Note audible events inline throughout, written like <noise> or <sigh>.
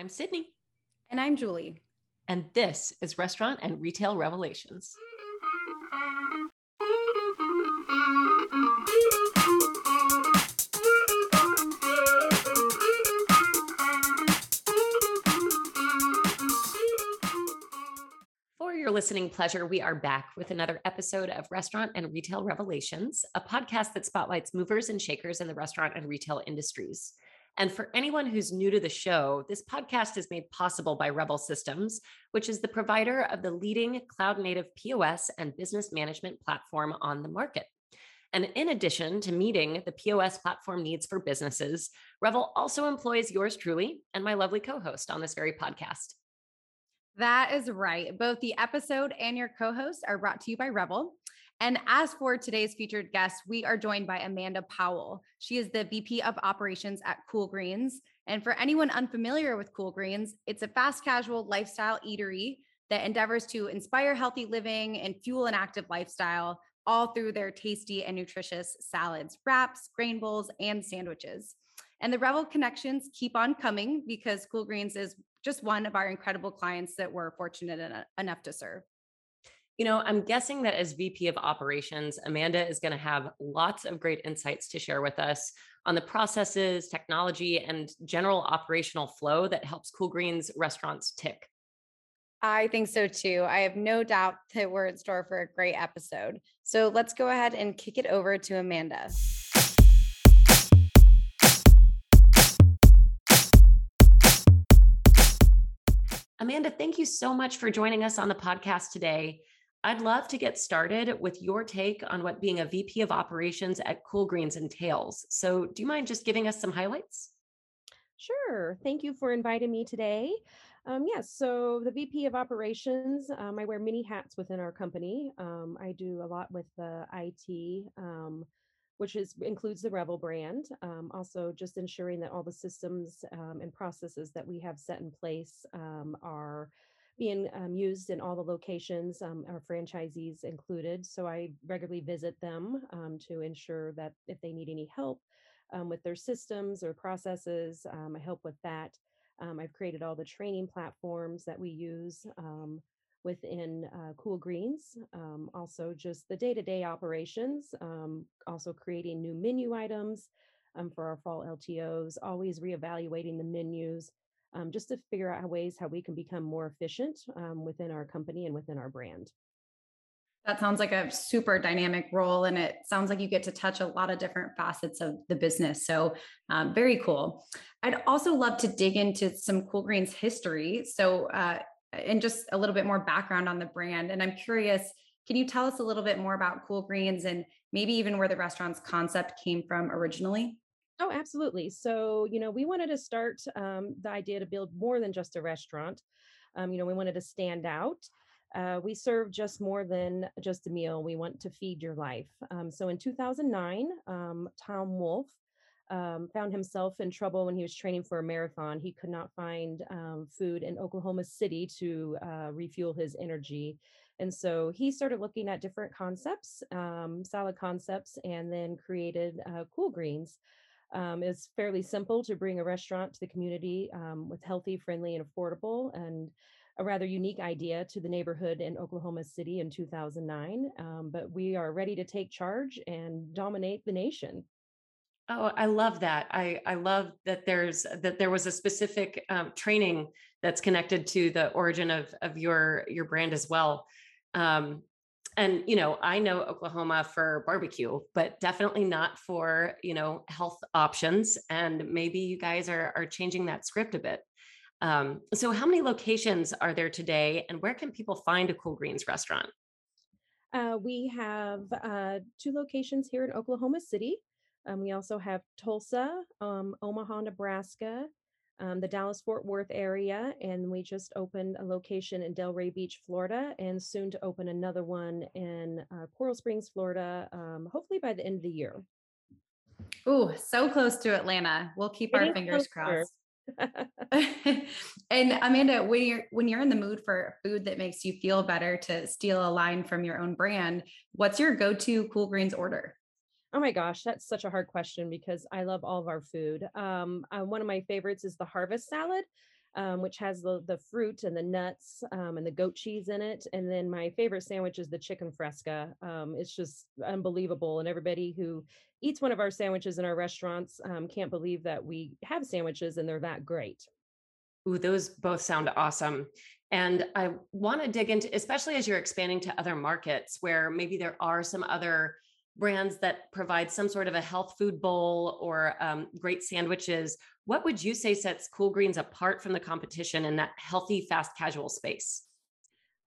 I'm Sydney. And I'm Julie. And this is Restaurant and Retail Revelations. For your listening pleasure, we are back with another episode of Restaurant and Retail Revelations, a podcast that spotlights movers and shakers in the restaurant and retail industries. And for anyone who's new to the show, this podcast is made possible by Revel Systems, which is the provider of the leading cloud native POS and business management platform on the market. And in addition to meeting the POS platform needs for businesses, Revel also employs yours truly and my lovely co host on this very podcast. That is right. Both the episode and your co host are brought to you by Revel. And as for today's featured guest, we are joined by Amanda Powell. She is the VP of Operations at Cool Greens. And for anyone unfamiliar with Cool Greens, it's a fast casual lifestyle eatery that endeavors to inspire healthy living and fuel an active lifestyle, all through their tasty and nutritious salads, wraps, grain bowls, and sandwiches. And the Revel connections keep on coming because Cool Greens is just one of our incredible clients that we're fortunate enough to serve. You know, I'm guessing that as VP of operations, Amanda is going to have lots of great insights to share with us on the processes, technology, and general operational flow that helps Cool Greens restaurants tick. I think so too. I have no doubt that we're in store for a great episode. So let's go ahead and kick it over to Amanda. Amanda, thank you so much for joining us on the podcast today. I'd love to get started with your take on what being a VP of operations at Cool Greens entails. So, do you mind just giving us some highlights? Sure. Thank you for inviting me today. Um, yes, so the VP of operations, um, I wear many hats within our company. Um, I do a lot with the IT, um, which is includes the Revel brand. Um, also, just ensuring that all the systems um, and processes that we have set in place are being um, used in all the locations, um, our franchisees included. So I regularly visit them um, to ensure that if they need any help um, with their systems or processes, um, I help with that. Um, I've created all the training platforms that we use within uh, Cool Greens. also, just the day to day operations, also creating new menu items. for our fall LTOs, always reevaluating the menus, um, just to figure out ways how we can become more efficient um, within our company and within our brand. That sounds like a super dynamic role, and it sounds like you get to touch a lot of different facets of the business. So, um, very cool. I'd also love to dig into some Cool Greens history. So, uh, and just a little bit more background on the brand. And I'm curious, can you tell us a little bit more about Cool Greens and maybe even where the restaurant's concept came from originally? Oh, absolutely. So, you know, we wanted to start um, the idea to build more than just a restaurant. Um, you know, we wanted to stand out. Uh, we serve just more than just a meal. We want to feed your life. Um, so in 2009, um, Tom Wolf um, found himself in trouble when he was training for a marathon. He could not find um, food in Oklahoma City to uh, refuel his energy. And so he started looking at different concepts, salad concepts, and then created uh, Cool Greens. Um, it's fairly simple to bring a restaurant to the community um, with healthy, friendly, and affordable, and a rather unique idea to the neighborhood in Oklahoma City in 2009. Um, but we are ready to take charge and dominate the nation. Oh, I love that. I I love that there's that there was a specific um, training that's connected to the origin of of your your brand as well. Um, and you know i know oklahoma for barbecue but definitely not for you know health options and maybe you guys are are changing that script a bit. Um, so how many locations are there today and where can people find a cool greens restaurant? Uh, we have uh, two locations here in oklahoma city. Um, we also have tulsa um, omaha nebraska um, the Dallas Fort Worth area, and we just opened a location in Delray Beach, Florida, and soon to open another one in uh, Coral Springs, Florida, um, hopefully by the end of the year. Oh, so close to Atlanta. We'll keep it our fingers closer. crossed. <laughs> <laughs> and Amanda, when you're when you're in the mood for food that makes you feel better, to steal a line from your own brand, what's your go-to Cool Greens order? Oh my gosh, that's such a hard question because I love all of our food. Um, uh, one of my favorites is the harvest salad. um, which has the, the fruit and the nuts um, and the goat cheese in it. And then my favorite sandwich is the chicken fresca. Um, it's just unbelievable. And everybody who eats one of our sandwiches in our restaurants um, can't believe that we have sandwiches and they're that great. Ooh, those both sound awesome. And I want to dig into, especially as you're expanding to other markets where maybe there are some other brands that provide some sort of a health food bowl or um, great sandwiches. What would you say sets Cool Greens apart from the competition in that healthy, fast casual space?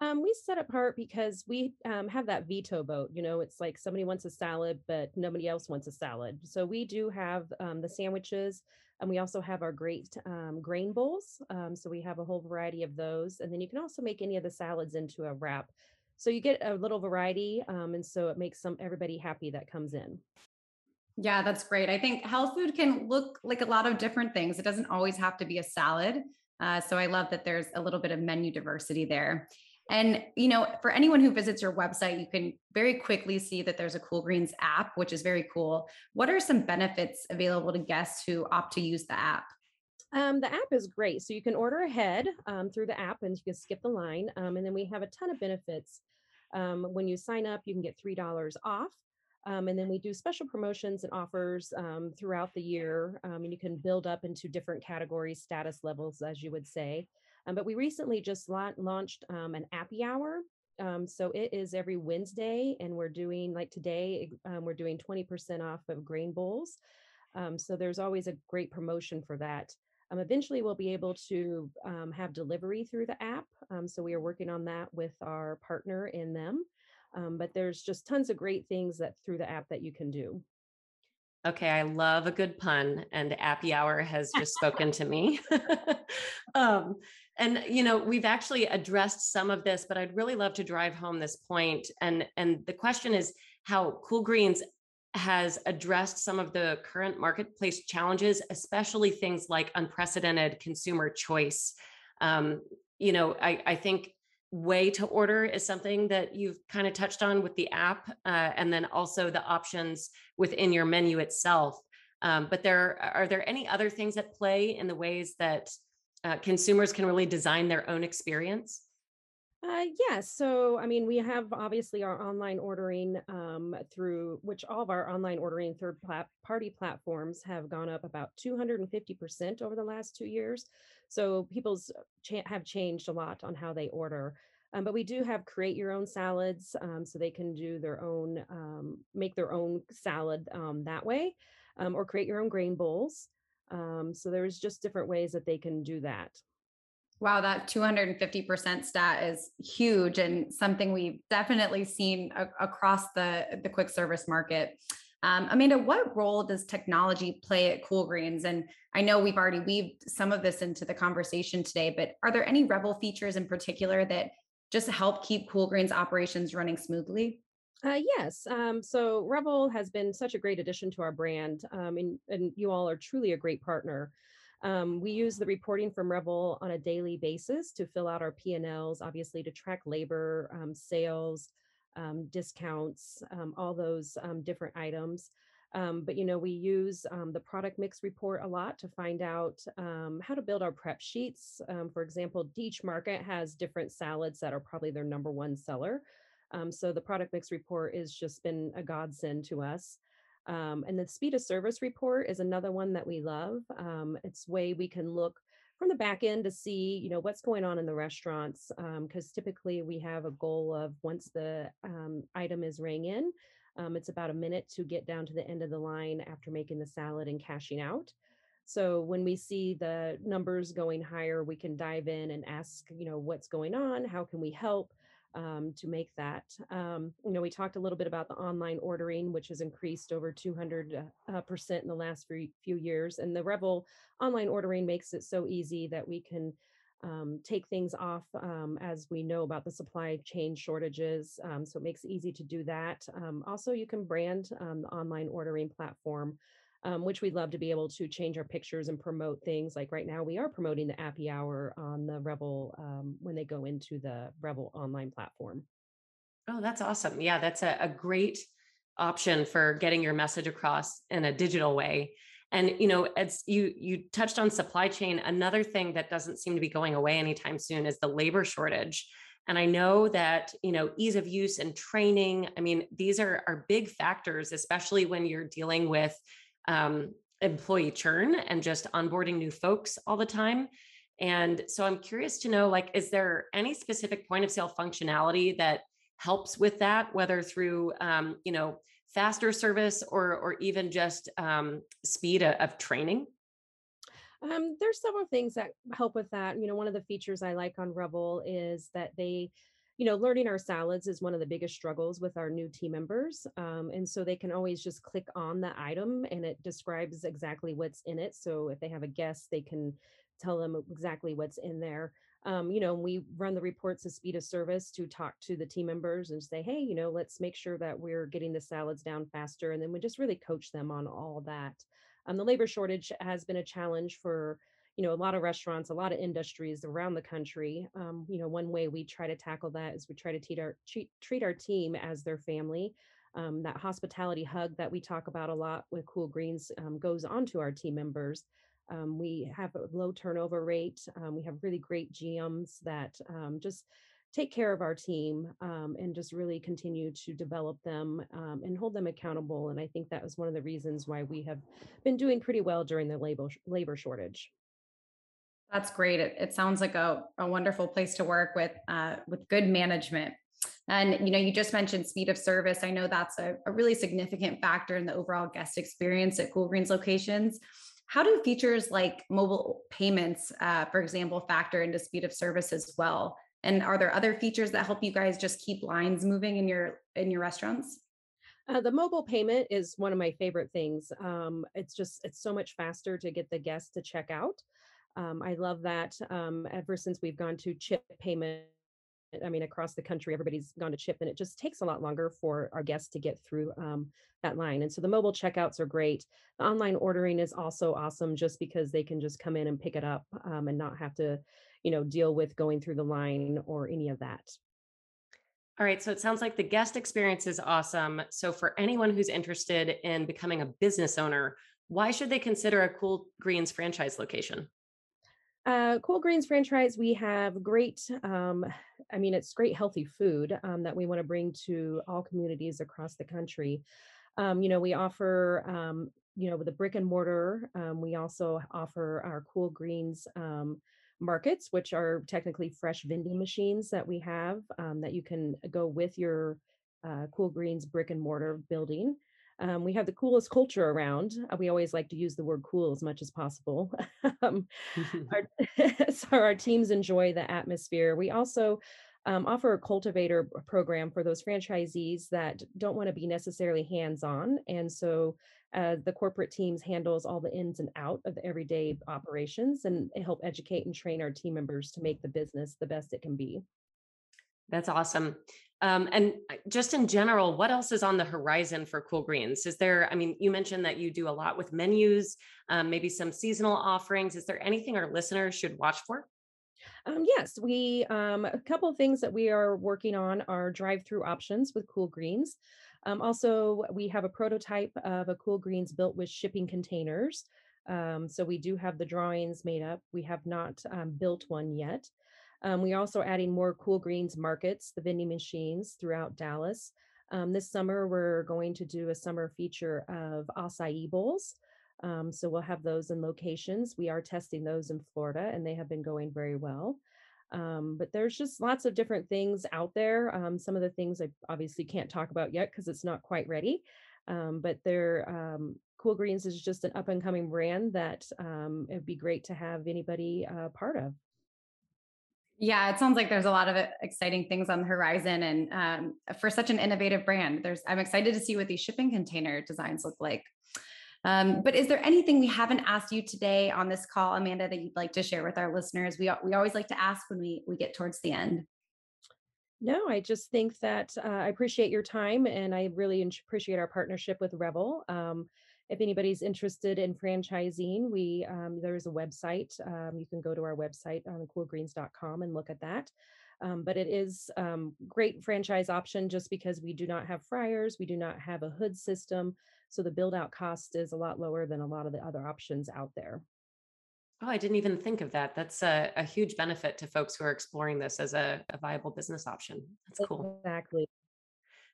Um, we set apart because we um, have that veto vote. You know, it's like somebody wants a salad, but nobody else wants a salad. So we do have um, the sandwiches, and we also have our great um, grain bowls. Um, so we have a whole variety of those, and then you can also make any of the salads into a wrap. So you get a little variety, um, and so it makes some everybody happy that comes in. Yeah, that's great. I think health food can look like a lot of different things. It doesn't always have to be a salad. Uh, so I love that there's a little bit of menu diversity there. And, you know, for anyone who visits your website, you can very quickly see that there's a Cool Greens app, which is very cool. What are some benefits available to guests who opt to use the app? Um, the app is great. So you can order ahead um, through the app and you can skip the line. Um, and then we have a ton of benefits. Um, when you sign up, you can get $3 off. Um, and then we do special promotions and offers um, throughout the year. and you can build up into different categories, status levels, as you would say. But we recently just la- launched an appy hour. So it is every Wednesday, and we're doing like today, we're doing 20% off of grain bowls. So there's always a great promotion for that. Um, eventually, we'll be able to have delivery through the app. so we are working on that with our partner in them. but there's just tons of great things that through the app that you can do. Okay, I love a good pun, and Appy Hour has just spoken to me. <laughs> um, and you know, we've actually addressed some of this, but I'd really love to drive home this point. And and the question is how Cool Greens has addressed some of the current marketplace challenges, especially things like unprecedented consumer choice. Um, you know, I, I think way to order is something that you've kind of touched on with the app, uh, and then also the options within your menu itself. Um, but there are there any other things at play in the ways that uh, consumers can really design their own experience? Uh, yes. So, I mean, we have obviously our online ordering um, through which all of our online ordering third plat- party platforms have gone up about 250% over the last two years. So, people's cha- have changed a lot on how they order. Um, but we do have create your own salads um, so they can do their own, um, make their own salad um, that way, um, or create your own grain bowls. So there's just different ways that they can do that. Wow, that 250% stat is huge and something we've definitely seen a- across the, the quick service market. Um, Amanda, what role does technology play at Cool Greens? And I know we've already weaved some of this into the conversation today, but are there any Revel features in particular that just help keep Cool Greens operations running smoothly? Uh, yes. Um, so Revel has been such a great addition to our brand, um, and, and you all are truly a great partner. Um, we use the reporting from Revel on a daily basis to fill out our P&Ls, obviously to track labor, um, sales, um, discounts, um, all those different items. Um, but you know, we use um, the product mix report a lot to find out um, how to build our prep sheets. for example, Deech Market has different salads that are probably their number one seller. Um, so the product mix report has just been a godsend to us. Um, and the speed of service report is another one that we love. Um, it's way we can look from the back end to see, you know, what's going on in the restaurants. Because um, typically we have a goal of once the um, item is rang in, um, it's about a minute to get down to the end of the line after making the salad and cashing out. So when we see the numbers going higher, we can dive in and ask, you know, what's going on? How can we help? Um, to make that. Um, you know, we talked a little bit about the online ordering, which has increased over 200% uh, percent in the last few, few years. And the Revel online ordering makes it so easy that we can um, take things off um, as we know about the supply chain shortages. Um, so it makes it easy to do that. Um, also, you can brand um, the online ordering platform um, which we'd love to be able to change our pictures and promote things. Like right now, we are promoting the Appy Hour on the Revel um, when they go into the Revel online platform. Oh, that's awesome. Yeah, that's a, a great option for getting your message across in a digital way. And you know, as you you touched on supply chain, another thing that doesn't seem to be going away anytime soon is the labor shortage. And I know that, you know, ease of use and training, I mean, these are, are big factors, especially when you're dealing with um, employee churn and just onboarding new folks all the time. And so I'm curious to know, like, is there any specific point of sale functionality that helps with that, whether through, um, you know, faster service or, or even just um, speed of, of training? Um, there's several things that help with that. You know, one of the features I like on Revel is that they, you know, learning our salads is one of the biggest struggles with our new team members. Um, and so they can always just click on the item and it describes exactly what's in it. So if they have a guest, they can tell them exactly what's in there. Um, you know, we run the reports of speed of service to talk to the team members and say, hey, you know, let's make sure that we're getting the salads down faster. And then we just really coach them on all that. Um, the labor shortage has been a challenge for you know a lot of restaurants a lot of industries around the country um, you know one way we try to tackle that is we try to treat our treat, our team as their family um, that hospitality hug that we talk about a lot with cool greens um, goes on to our team members um, we have a low turnover rate um, we have really great gms that um, just take care of our team um, and just really continue to develop them um, and hold them accountable. And I think that was one of the reasons why we have been doing pretty well during the labor labor shortage. That's great. It, it sounds like a, a wonderful place to work with uh, with good management. And you know, you just mentioned speed of service. I know that's a, a really significant factor in the overall guest experience at Cool Greens locations. How do features like mobile payments, uh, for example, factor into speed of service as well? And are there other features that help you guys just keep lines moving in your in your restaurants? Uh, the mobile payment is one of my favorite things. Um, it's just it's so much faster to get the guests to check out. Um, I love that. Um, ever since we've gone to chip payment, I mean, across the country, everybody's gone to chip, and it just takes a lot longer for our guests to get through um, that line. And so the mobile checkouts are great. The online ordering is also awesome, just because they can just come in and pick it up um, and not have to you know, deal with going through the line or any of that. All right. So it sounds like the guest experience is awesome. So for anyone who's interested in becoming a business owner, why should they consider a Cool Greens franchise location? Uh, cool Greens franchise, we have great, um, I mean, it's great healthy food um, that we want to bring to all communities across the country. Um, you know, we offer, um, you know, with the brick and mortar, um, we also offer our Cool Greens um, markets, which are technically fresh vending machines that we have um, that you can go with your uh, Cool Greens brick and mortar building. Um, we have the coolest culture around. Uh, we always like to use the word cool as much as possible. <laughs> um, <laughs> our, <laughs> so our teams enjoy the atmosphere. We also um, offer a cultivator program for those franchisees that don't want to be necessarily hands-on. And so uh, the corporate teams handles all the ins and out of the everyday operations and help educate and train our team members to make the business the best it can be. That's awesome. Um, and uh, just in general, what else is on the horizon for Cool Greens? Is there, I mean, you mentioned that you do a lot with menus, um, maybe some seasonal offerings. Is there anything our listeners should watch for? Um, yes, we um, a couple of things that we are working on are drive-through options with Cool Greens. Um, also, we have a prototype of a Cool Greens built with shipping containers. Um, so we do have the drawings made up. We have not built one yet. Um, we're also adding more Cool Greens markets, the vending machines throughout Dallas. Um, this summer, we're going to do a summer feature of acai bowls. Um, so we'll have those in locations. We are testing those in Florida and they have been going very well. Um, but there's just lots of different things out there. Um, some of the things I obviously can't talk about yet because it's not quite ready. Um, but um, Cool Greens is just an up and coming brand that um, it'd be great to have anybody uh, part of. Yeah, it sounds like there's a lot of exciting things on the horizon, and um, for such an innovative brand, there's. I'm excited to see what these shipping container designs look like. Um, but is there anything we haven't asked you today on this call, Amanda, that you'd like to share with our listeners? We, we always like to ask when we, we get towards the end. No, I just think that uh, I appreciate your time and I really appreciate our partnership with Revel. Um, if anybody's interested in franchising, we um, there's a website. Um, you can go to our website on coolgreens.com and look at that. Um, but it is um, great franchise option just because we do not have fryers, we do not have a hood system, So the build out cost is a lot lower than a lot of the other options out there. Oh, I didn't even think of that. That's a, a huge benefit to folks who are exploring this as a, a viable business option. That's cool. Exactly.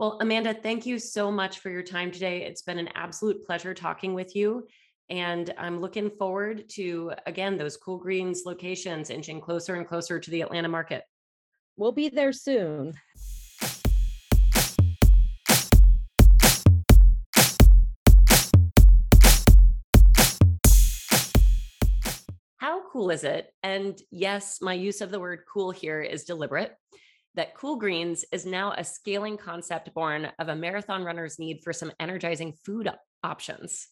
Well, Amanda, thank you so much for your time today. It's been an absolute pleasure talking with you. And I'm looking forward to, again, those cool greens locations inching closer and closer to the Atlanta market. We'll be there soon. How cool is it? And yes, my use of the word cool here is deliberate. That Cool Greens is now a scaling concept born of a marathon runner's need for some energizing food options.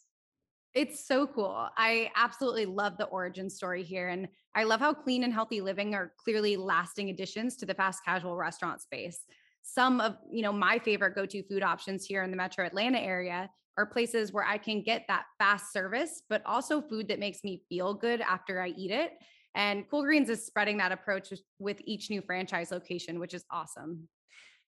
It's so cool. I absolutely love the origin story here. And I love how clean and healthy living are clearly lasting additions to the fast casual restaurant space. Some of, you know, my favorite go-to food options here in the metro Atlanta area are places where I can get that fast service, but also food that makes me feel good after I eat it. And Cool Greens is spreading that approach with each new franchise location, which is awesome.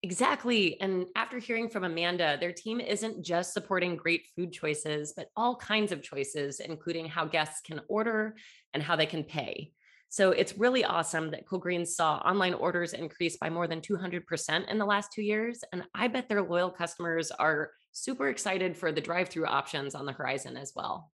Exactly. And after hearing from Amanda, their team isn't just supporting great food choices, but all kinds of choices, including how guests can order and how they can pay. So it's really awesome that Cool Greens saw online orders increase by more than 200% in the last two years. And I bet their loyal customers are super excited for the drive through options on the horizon as well.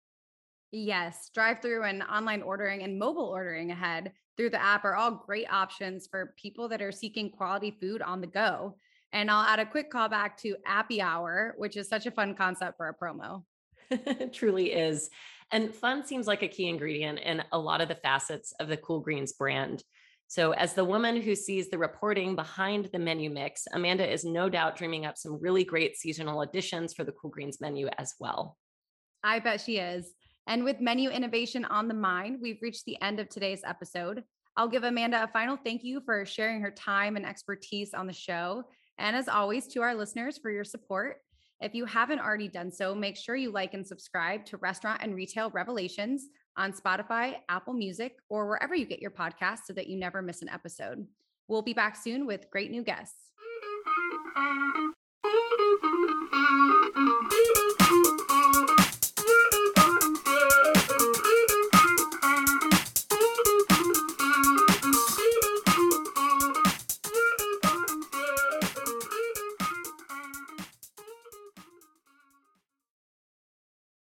Yes, drive through and online ordering and mobile ordering ahead through the app are all great options for people that are seeking quality food on the go. And I'll add a quick callback to Appy Hour, which is such a fun concept for a promo. it <laughs> truly is. And fun seems like a key ingredient in a lot of the facets of the Cool Greens brand. So, as the woman who sees the reporting behind the menu mix, Amanda is no doubt dreaming up some really great seasonal additions for the Cool Greens menu as well. I bet she is. And with menu innovation on the mind, we've reached the end of today's episode. I'll give Amanda a final thank you for sharing her time and expertise on the show. And as always, to our listeners for your support. If you haven't already done so, make sure you like and subscribe to Restaurant and Retail Revelations on Spotify, Apple Music, or wherever you get your podcasts so that you never miss an episode. We'll be back soon with great new guests.